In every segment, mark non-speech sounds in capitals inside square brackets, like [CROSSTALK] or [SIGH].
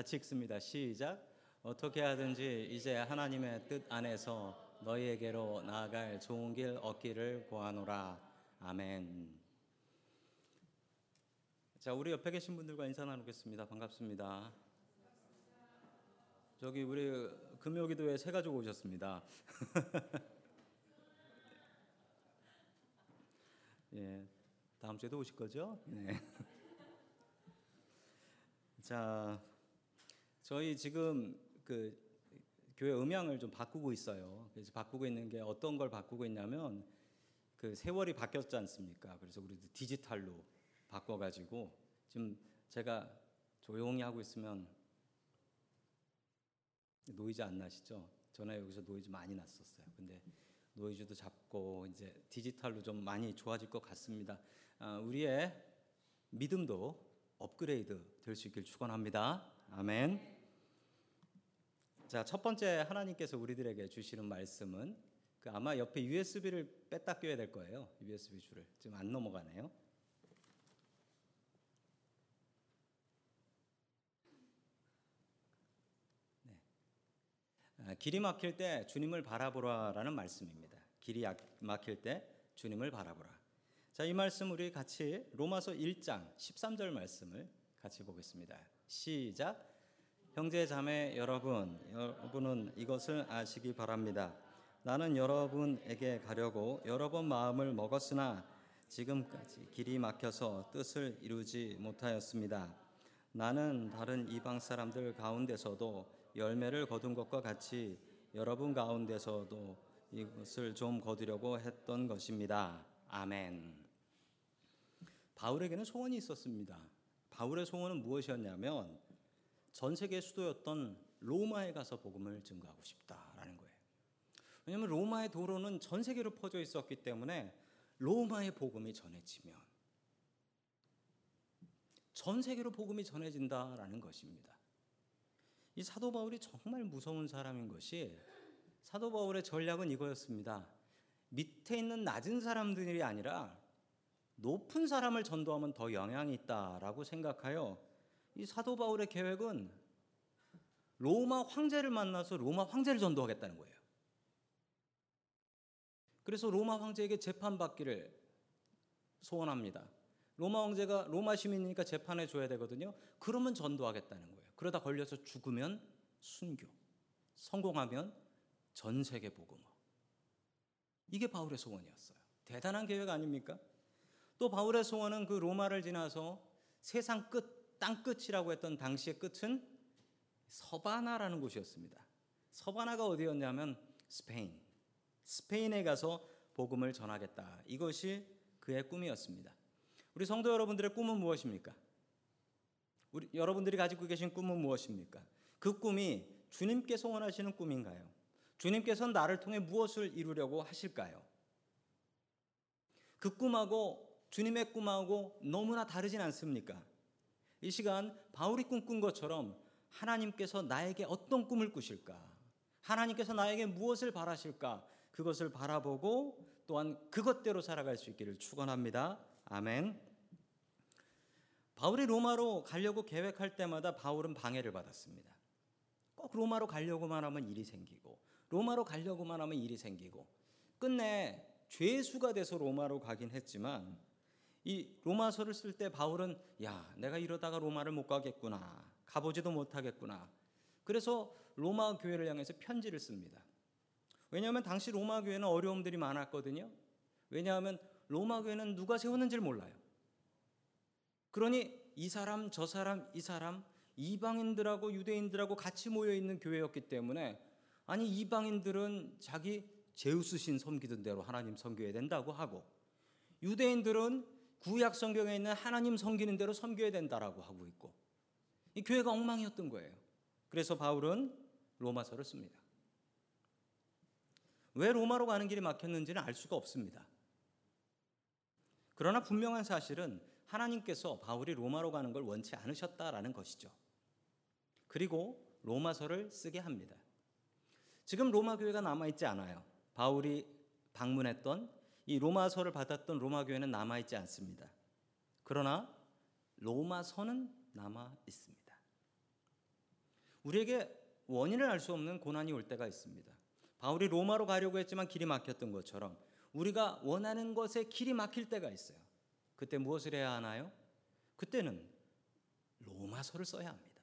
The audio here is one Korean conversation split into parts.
같이 읽습니다. 시작. 어떻게 하든지 이제 하나님의 뜻 안에서 너희에게로 나아갈 좋은 길 얻기를 구하노라. 아멘. 자, 우리 옆에 계신 분들과 인사 나누겠습니다. 반갑습니다. 저기 우리 금요기도에 새 가지고 오셨습니다. [LAUGHS] 예, 다음 주에도 오실 거죠? 네. [LAUGHS] 자, 저희 지금 그 교회 음향을 좀 바꾸고 있어요. 그래서 바꾸고 있는 게 어떤 걸 바꾸고 있냐면 그 세월이 바뀌었지 않습니까? 그래서 우리도 디지털로 바꿔가지고 지금 제가 조용히 하고 있으면 노이즈 안 나시죠? 전에 여기서 노이즈 많이 났었어요. 근데 노이즈도 잡고 이제 디지털로 좀 많이 좋아질 것 같습니다. 아, 우리의 믿음도 업그레이드 될 수 있길 축원합니다. 아멘. 자, 첫 번째 하나님께서 우리들에게 주시는 말씀은 그 아마 옆에 USB를 뺐다 껴야 될 거예요. USB 줄을 지금 안 넘어가네요. 아, 길이 막힐 때 주님을 바라보라라는 말씀입니다. 길이 막힐 때 주님을 바라보라. 자, 이 말씀 우리 같이 로마서 1장 13절 말씀을 같이 보겠습니다. 시작. 형제 자매 여러분, 여러분은 이것을 아시기 바랍니다. 나는 여러분에게 가려고 여러 번 마음을 먹었으나 지금까지 길이 막혀서 뜻을 이루지 못하였습니다. 나는 다른 이방 사람들 가운데서도 열매를 거둔 것과 같이 여러분 가운데서도 이것을 좀 거두려고 했던 것입니다. 아멘. 바울에게는 소원이 있었습니다. 바울의 소원은 무엇이었냐면 전 세계 수도였던 로마에 가서 복음을 증거하고 싶다라는 거예요. 왜냐하면 로마의 도로는 전 세계로 퍼져 있었기 때문에 로마의 복음이 전해지면 전 세계로 복음이 전해진다라는 것입니다. 이 사도 바울이 정말 무서운 사람인 것이 사도 바울의 전략은 이거였습니다. 밑에 있는 낮은 사람들이 아니라 높은 사람을 전도하면 더 영향이 있다라고 생각하여 이 사도 바울의 계획은 로마 황제를 만나서 로마 황제를 전도하겠다는 거예요. 그래서 로마 황제에게 재판받기를 소원합니다. 로마 황제가 로마 시민이니까 재판해 줘야 되거든요. 그러면 전도하겠다는 거예요. 그러다 걸려서 죽으면 순교, 성공하면 전 세계 복음화. 이게 바울의 소원이었어요. 대단한 계획 아닙니까? 또 바울의 소원은 그 로마를 지나서 세상 끝, 땅 끝이라고 했던 당시의 끝은 서바나라는 곳이었습니다. 서바나가 어디였냐면 스페인. 스페인에 가서 복음을 전하겠다. 이것이 그의 꿈이었습니다. 우리 성도 여러분들의 꿈은 무엇입니까? 우리 여러분들이 가지고 계신 꿈은 무엇입니까? 그 꿈이 주님께서 원하시는 꿈인가요? 주님께서 나를 통해 무엇을 이루려고 하실까요? 그 꿈하고 주님의 꿈하고 너무나 다르진 않습니까? 이 시간 바울이 꿈꾼 것처럼 하나님께서 나에게 어떤 꿈을 꾸실까? 하나님께서 나에게 무엇을 바라실까? 그것을 바라보고 또한 그것대로 살아갈 수 있기를 축원합니다. 아멘. 바울이 로마로 가려고 계획할 때마다 바울은 방해를 받았습니다. 꼭 로마로 가려고만 하면 일이 생기고 로마로 가려고만 하면 일이 생기고 끝내 죄수가 돼서 로마로 가긴 했지만 이 로마서를 쓸 때 바울은 야 내가 이러다가 로마를 못 가겠구나 가보지도 못하겠구나 그래서 로마 교회를 향해서 편지를 씁니다. 왜냐하면 당시 로마 교회는 어려움들이 많았거든요. 왜냐하면 로마 교회는 누가 세웠는지를 몰라요. 그러니 이 사람 저 사람 이 사람 이방인들하고 유대인들하고 같이 모여 있는 교회였기 때문에 아니 이방인들은 자기 제우스 신 섬기던 대로 하나님 섬겨야 된다고 하고 유대인들은 구약 성경에 있는 하나님 섬기는 대로 섬겨야 된다라고 하고 있고 이 교회가 엉망이었던 거예요. 그래서 바울은 로마서를 씁니다. 왜 로마로 가는 길이 막혔는지는 알 수가 없습니다. 그러나 분명한 사실은 하나님께서 바울이 로마로 가는 걸 원치 않으셨다라는 것이죠. 그리고 로마서를 쓰게 합니다. 지금 로마 교회가 남아 있지 않아요. 바울이 방문했던 이 로마서를 받았던 로마 교회는 남아 있지 않습니다. 그러나 로마서는 남아 있습니다. 우리에게 원인을 알 수 없는 고난이 올 때가 있습니다. 바울이 로마로 가려고 했지만 길이 막혔던 것처럼 우리가 원하는 것에 길이 막힐 때가 있어요. 그때 무엇을 해야 하나요? 그때는 로마서를 써야 합니다.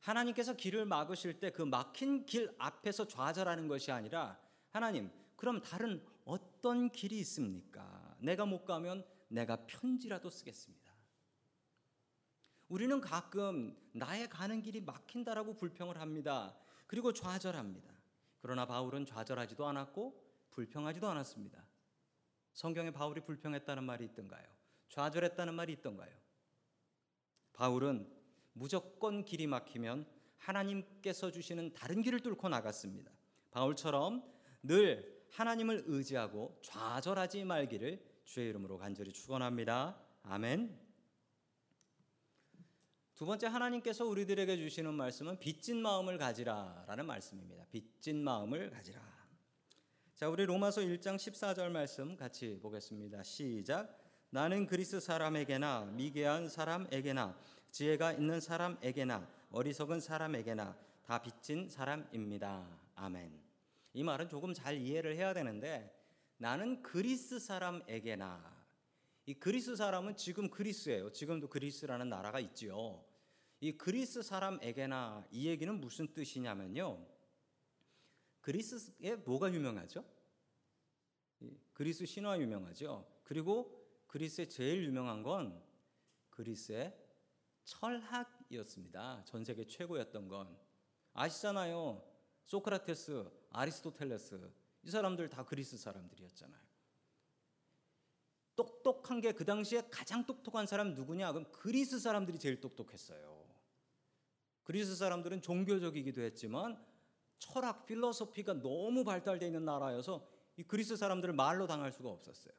하나님께서 길을 막으실 때 그 막힌 길 앞에서 좌절하는 것이 아니라 하나님, 그럼 다른 어떤 길이 있습니까? 내가 못 가면 내가 편지라도 쓰겠습니다. 우리는 가끔 나의 가는 길이 막힌다라고 불평을 합니다. 그리고 좌절합니다. 그러나 바울은 좌절하지도 않았고 불평하지도 않았습니다. 성경에 바울이 불평했다는 말이 있던가요? 좌절했다는 말이 있던가요? 바울은 무조건 길이 막히면 하나님께서 주시는 다른 길을 뚫고 나갔습니다. 바울처럼 늘 하나님을 의지하고 좌절하지 말기를 주의 이름으로 간절히 축원합니다. 아멘. 두 번째 하나님께서 우리들에게 주시는 말씀은 빚진 마음을 가지라라는 말씀입니다. 빚진 마음을 가지라. 자, 우리 로마서 1장 14절 말씀 같이 보겠습니다. 시작. 나는 그리스 사람에게나 미개한 사람에게나 지혜가 있는 사람에게나 어리석은 사람에게나 다 빚진 사람입니다. 아멘. 이 말은 조금 잘 이해를 해야 되는데 나는 그리스 사람에게나 이 그리스 사람은 지금 그리스예요. 지금도 그리스라는 나라가 있지요. 이 그리스 사람에게나 이 얘기는 무슨 뜻이냐면요. 그리스에 뭐가 유명하죠? 그리스 신화 유명하죠. 그리고 그리스에 제일 유명한 건 그리스의 철학이었습니다. 전 세계 최고였던 건 아시잖아요. 소크라테스, 아리스토텔레스 이 사람들 다 그리스 사람들이었잖아요. 똑똑한 게 그 당시에 가장 똑똑한 사람 누구냐? 그럼 그리스 사람들이 제일 똑똑했어요. 그리스 사람들은 종교적이기도 했지만 철학, 필로소피가 너무 발달되어 있는 나라여서 이 그리스 사람들을 말로 당할 수가 없었어요.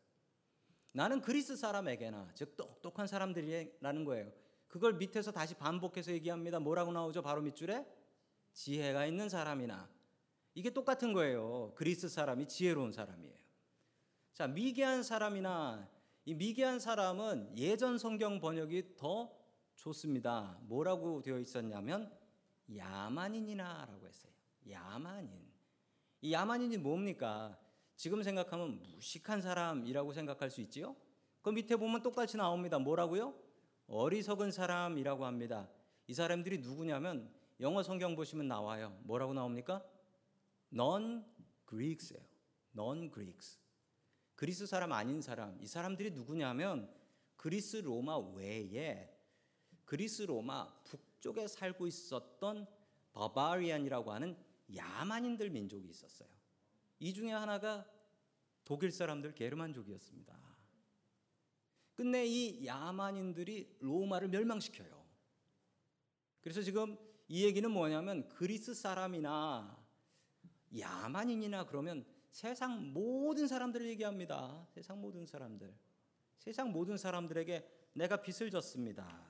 나는 그리스 사람에게나 즉 똑똑한 사람들이라는 거예요. 그걸 밑에서 다시 반복해서 얘기합니다. 뭐라고 나오죠? 바로 밑줄에 지혜가 있는 사람이나 이게 똑같은 거예요. 그리스 사람이 지혜로운 사람이에요. 자, 미개한 사람이나 이 미개한 사람은 예전 성경 번역이 더 좋습니다. 뭐라고 되어 있었냐면 야만인이나라고 했어요. 야만인. 이 야만인이 뭡니까? 지금 생각하면 무식한 사람이라고 생각할 수 있지요? 그 밑에 보면 똑같이 나옵니다. 뭐라고요? 어리석은 사람이라고 합니다. 이 사람들이 누구냐면 영어 성경 보시면 나와요. 뭐라고 나옵니까? Non Greeks예요. non Greeks. 그리스 사람 아닌 사람. 이 사람들이 누구냐면 그리스 로마 외에 그리스 로마 북쪽에 살고 있었던 버바리안이라고 하는 야만인들 민족이 있었어요. 이 중에 하나가 독일 사람들 게르만족이었습니다. 끝내 이 야만인들이 로마를 멸망시켜요. 그래서 지금 이 얘기는 뭐냐면 그리스 사람이나 야만인이나 그러면 세상 모든 사람들을 얘기합니다. 세상 모든 사람들. 세상 모든 사람들에게 내가 빚을 졌습니다.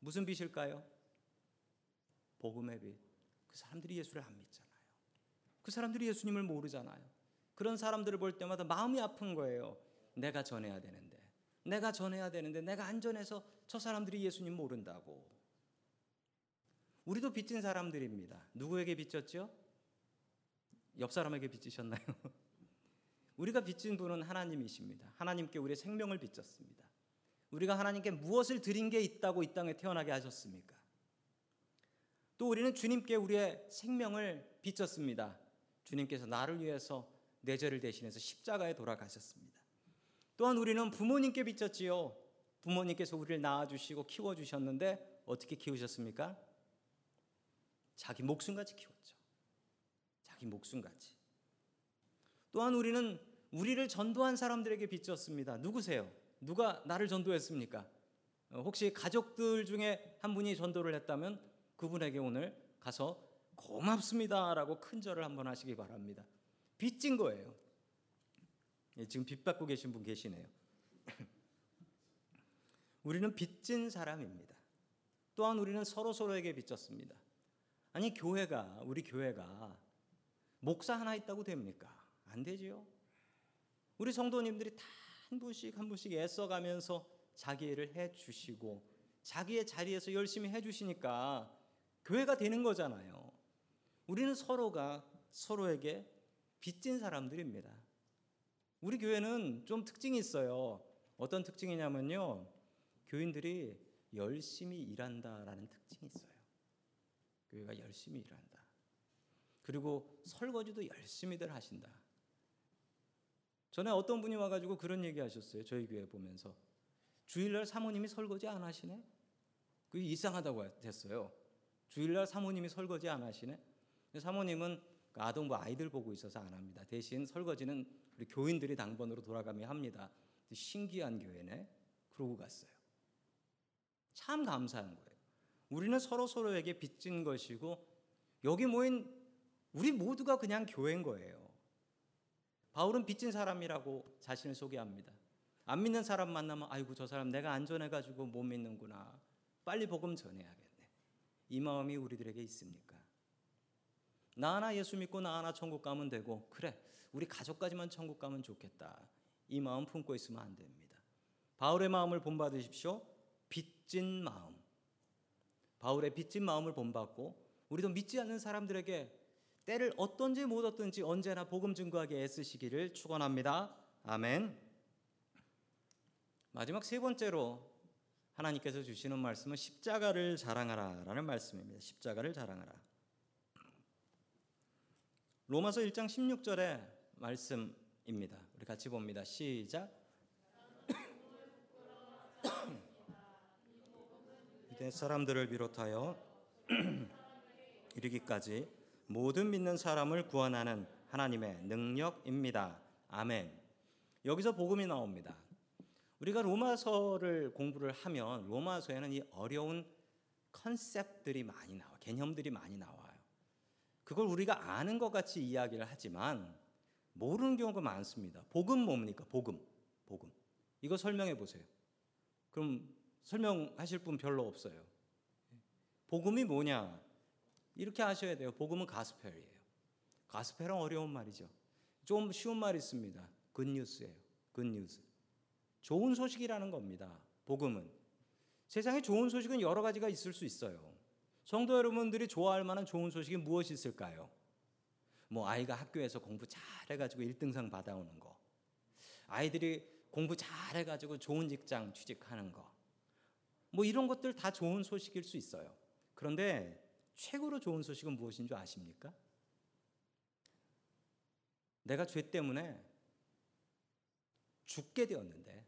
무슨 빚일까요? 복음의 빚. 그 사람들이 예수를 안 믿잖아요. 그 사람들이 예수님을 모르잖아요. 그런 사람들을 볼 때마다 마음이 아픈 거예요. 내가 전해야 되는데. 내가 전해야 되는데 내가 안 전해서 저 사람들이 예수님 모른다고. 우리도 빚진 사람들입니다. 누구에게 빚졌죠? 옆 사람에게 빚지셨나요? [LAUGHS] 우리가 빚진 분은 하나님이십니다. 하나님께 우리의 생명을 빚졌습니다. 우리가 하나님께 무엇을 드린 게 있다고 이 땅에 태어나게 하셨습니까? 또 우리는 주님께 우리의 생명을 빚졌습니다. 주님께서 나를 위해서 내 죄를 대신해서 십자가에 돌아가셨습니다. 또한 우리는 부모님께 빚졌지요. 부모님께서 우리를 낳아주시고 키워주셨는데 어떻게 키우셨습니까? 자기 목숨같이 키웠죠. 자기 목숨같이. 또한 우리는 우리를 전도한 사람들에게 빚졌습니다. 누구세요? 누가 나를 전도했습니까? 어, 혹시 가족들 중에 한 분이 전도를 했다면 그분에게 오늘 가서 고맙습니다라고 큰 절을 한번 하시기 바랍니다. 빚진 거예요. 예, 지금 빚 받고 계신 분 계시네요. [LAUGHS] 우리는 빚진 사람입니다. 또한 우리는 서로 서로에게 빚졌습니다. 아니 교회가 우리 교회가 목사 하나 있다고 됩니까? 안 되지요. 우리 성도님들이 다 한 분씩 한 분씩 애써가면서 자기 일을 해 주시고 자기의 자리에서 열심히 해주시니까 교회가 되는 거잖아요. 우리는 서로가 서로에게 빚진 사람들입니다. 우리 교회는 좀 특징이 있어요. 어떤 특징이냐면요. 교인들이 열심히 일한다라는 특징이 있어요. 교회가 열심히 일한다. 그리고 설거지도 열심히들 하신다. 전에 어떤 분이 와가지고 그런 얘기 하셨어요. 저희 교회 보면서. 주일날 사모님이 설거지 안 하시네? 그게 이상하다고 됐어요. 주일날 사모님이 설거지 안 하시네? 사모님은 그 아동부 아이들 보고 있어서 안 합니다. 대신 설거지는 우리 교인들이 당번으로 돌아가며 합니다. 신기한 교회네. 그러고 갔어요. 참 감사한 거예요. 우리는 서로 서로에게 빚진 것이고 여기 모인 우리 모두가 그냥 교회인 거예요. 바울은 빚진 사람이라고 자신을 소개합니다. 안 믿는 사람 만나면 아이고 저 사람 내가 안전해 가지고 못 믿는구나. 빨리 복음 전해야겠네. 이 마음이 우리들에게 있습니까? 나 하나 예수 믿고 나 하나 천국 가면 되고 그래 우리 가족까지만 천국 가면 좋겠다. 이 마음 품고 있으면 안 됩니다. 바울의 마음을 본받으십시오. 빚진 마음. 바울의 빚진 마음을 본받고 우리도 믿지 않는 사람들에게 때를 어떤지 못 얻든지 언제나 복음 증거하게 애쓰시기를 축원합니다. 아멘. 마지막 세 번째로 하나님께서 주시는 말씀은 십자가를 자랑하라라는 말씀입니다. 십자가를 자랑하라. 로마서 1장 16절의 말씀입니다. 우리 같이 봅니다. 시작. [COUGHS] 이대 사람들을 비롯하여 [COUGHS] 이르기까지 모든 믿는 사람을 구원하는 하나님의 능력입니다. 아멘. 여기서 복음이 나옵니다. 우리가 로마서를 공부를 하면 로마서에는 이 어려운 컨셉들이 많이 나와, 개념들이 많이 나와요. 그걸 우리가 아는 것 같이 이야기를 하지만 모르는 경우가 많습니다. 복음 뭡니까? 복음. 복음. 이거 설명해 보세요. 그럼 설명하실 분 별로 없어요. 복음이 뭐냐? 이렇게 하셔야 돼요. 복음은 가스펠이에요. 가스펠은 어려운 말이죠. 좀 쉬운 말 있습니다. 굿뉴스예요. 굿뉴스. 좋은 소식이라는 겁니다. 복음은. 세상에 좋은 소식은 여러 가지가 있을 수 있어요. 성도 여러분들이 좋아할 만한 좋은 소식이 무엇이 있을까요? 뭐 아이가 학교에서 공부 잘해가지고 1등상 받아오는 거. 아이들이 공부 잘해가지고 좋은 직장 취직하는 거. 뭐 이런 것들 다 좋은 소식일 수 있어요. 그런데 최고로 좋은 소식은 무엇인 줄 아십니까? 내가 죄 때문에 죽게 되었는데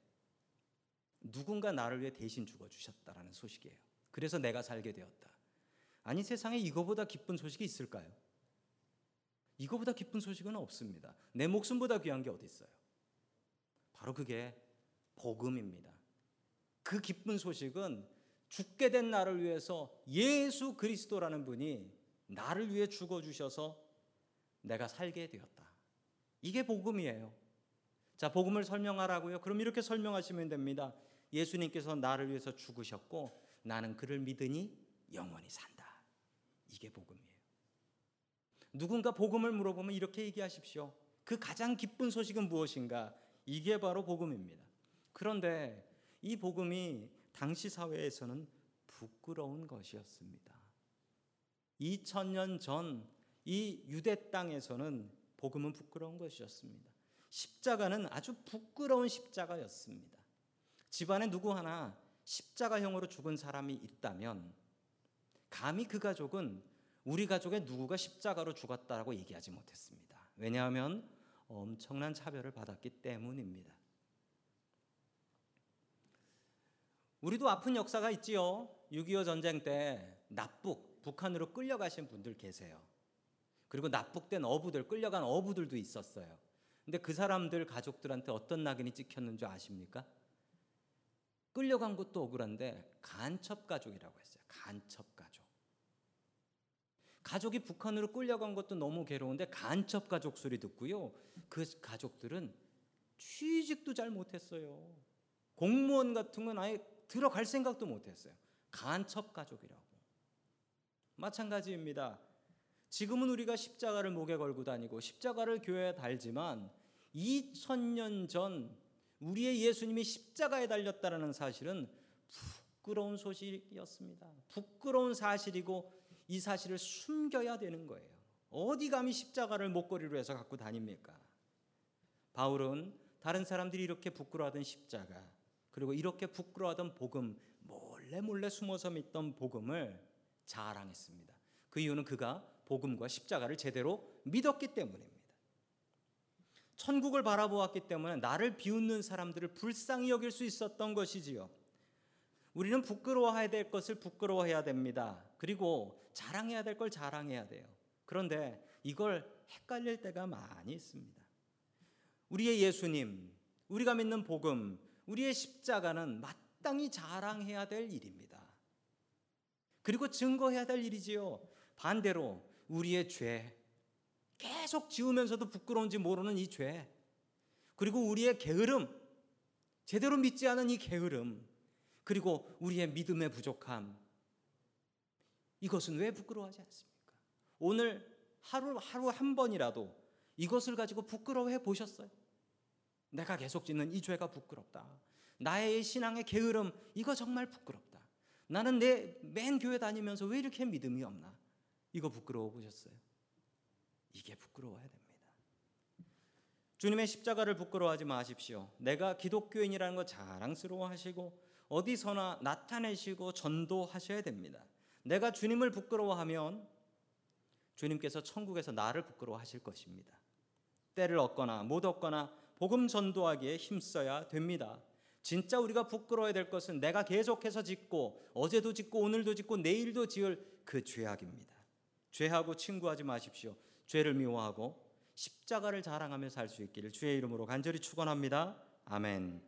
누군가 나를 위해 대신 죽어 주셨다라는 소식이에요. 그래서 내가 살게 되었다. 아니 세상에 이거보다 기쁜 소식이 있을까요? 이거보다 기쁜 소식은 없습니다. 내 목숨보다 귀한 게 어디 있어요? 바로 그게 복음입니다. 그 기쁜 소식은 죽게 된 나를 위해서 예수 그리스도라는 분이 나를 위해 죽어 주셔서 내가 살게 되었다. 이게 복음이에요. 자, 복음을 설명하라고요. 그럼 이렇게 설명하시면 됩니다. 예수님께서 나를 위해서 죽으셨고 나는 그를 믿으니 영원히 산다. 이게 복음이에요. 누군가 복음을 물어보면 이렇게 얘기하십시오. 그 가장 기쁜 소식은 무엇인가? 이게 바로 복음입니다. 그런데 이 복음이 당시 사회에서는 부끄러운 것이었습니다. 2000년 전 이 유대 땅에서는 복음은 부끄러운 것이었습니다. 십자가는 아주 부끄러운 십자가였습니다. 집안에 누구 하나 십자가형으로 죽은 사람이 있다면 감히 그 가족은 우리 가족의 누구가 십자가로 죽었다라고 얘기하지 못했습니다. 왜냐하면 엄청난 차별을 받았기 때문입니다. 우리도 아픈 역사가 있지요. 6.25 전쟁 때 납북, 북한으로 끌려가신 분들 계세요. 그리고 납북된 어부들, 끌려간 어부들도 있었어요. 근데 그 사람들 가족들한테 어떤 낙인이 찍혔는 줄 아십니까? 끌려간 것도 억울한데 간첩 가족이라고 했어요. 간첩 가족. 가족이 북한으로 끌려간 것도 너무 괴로운데 간첩 가족 소리 듣고요. 그 가족들은 취직도 잘 못했어요. 공무원 같은 건 아예 들어갈 생각도 못했어요. 간첩 가족이라고. 마찬가지입니다. 지금은 우리가 십자가를 목에 걸고 다니고 십자가를 교회에 달지만 2000년 전 우리의 예수님이 십자가에 달렸다라는 사실은 부끄러운 소식이었습니다. 부끄러운 사실이고 이 사실을 숨겨야 되는 거예요. 어디 감히 십자가를 목걸이로 해서 갖고 다닙니까? 바울은 다른 사람들이 이렇게 부끄러워하던 십자가 그리고 이렇게 부끄러워하던 복음 몰래 몰래 숨어서 믿던 복음을 자랑했습니다. 그 이유는 그가 복음과 십자가를 제대로 믿었기 때문입니다. 천국을 바라보았기 때문에 나를 비웃는 사람들을 불쌍히 여길 수 있었던 것이지요. 우리는 부끄러워해야 될 것을 부끄러워해야 됩니다. 그리고 자랑해야 될 걸 자랑해야 돼요. 그런데 이걸 헷갈릴 때가 많이 있습니다. 우리의 예수님, 우리가 믿는 복음, 우리의 십자가는 마땅히 자랑해야 될 일입니다. 그리고 증거해야 될 일이지요. 반대로 우리의 죄, 계속 지우면서도 부끄러운지 모르는 이 죄, 그리고 우리의 게으름, 제대로 믿지 않은 이 게으름, 그리고 우리의 믿음의 부족함, 이것은 왜 부끄러워하지 않습니까? 오늘 하루 하루 한 번이라도 이것을 가지고 부끄러워해 보셨어요? 내가 계속 짓는 이 죄가 부끄럽다. 나의 신앙의 게으름 이거 정말 부끄럽다. 나는 내 맨 교회 다니면서 왜 이렇게 믿음이 없나? 이거 부끄러워 보셨어요? 이게 부끄러워야 됩니다. 주님의 십자가를 부끄러워하지 마십시오. 내가 기독교인이라는 거 자랑스러워 하시고 어디서나 나타내시고 전도하셔야 됩니다. 내가 주님을 부끄러워하면 주님께서 천국에서 나를 부끄러워하실 것입니다. 때를 얻거나 못 얻거나 복음 전도하기에 힘써야 됩니다. 진짜 우리가 부끄러워야 될 것은 내가 계속해서 짓고 어제도 짓고 오늘도 짓고 내일도 지을 그 죄악입니다. 죄하고 친구하지 마십시오. 죄를 미워하고 십자가를 자랑하며 살 수 있기를 주의 이름으로 간절히 축원합니다. 아멘.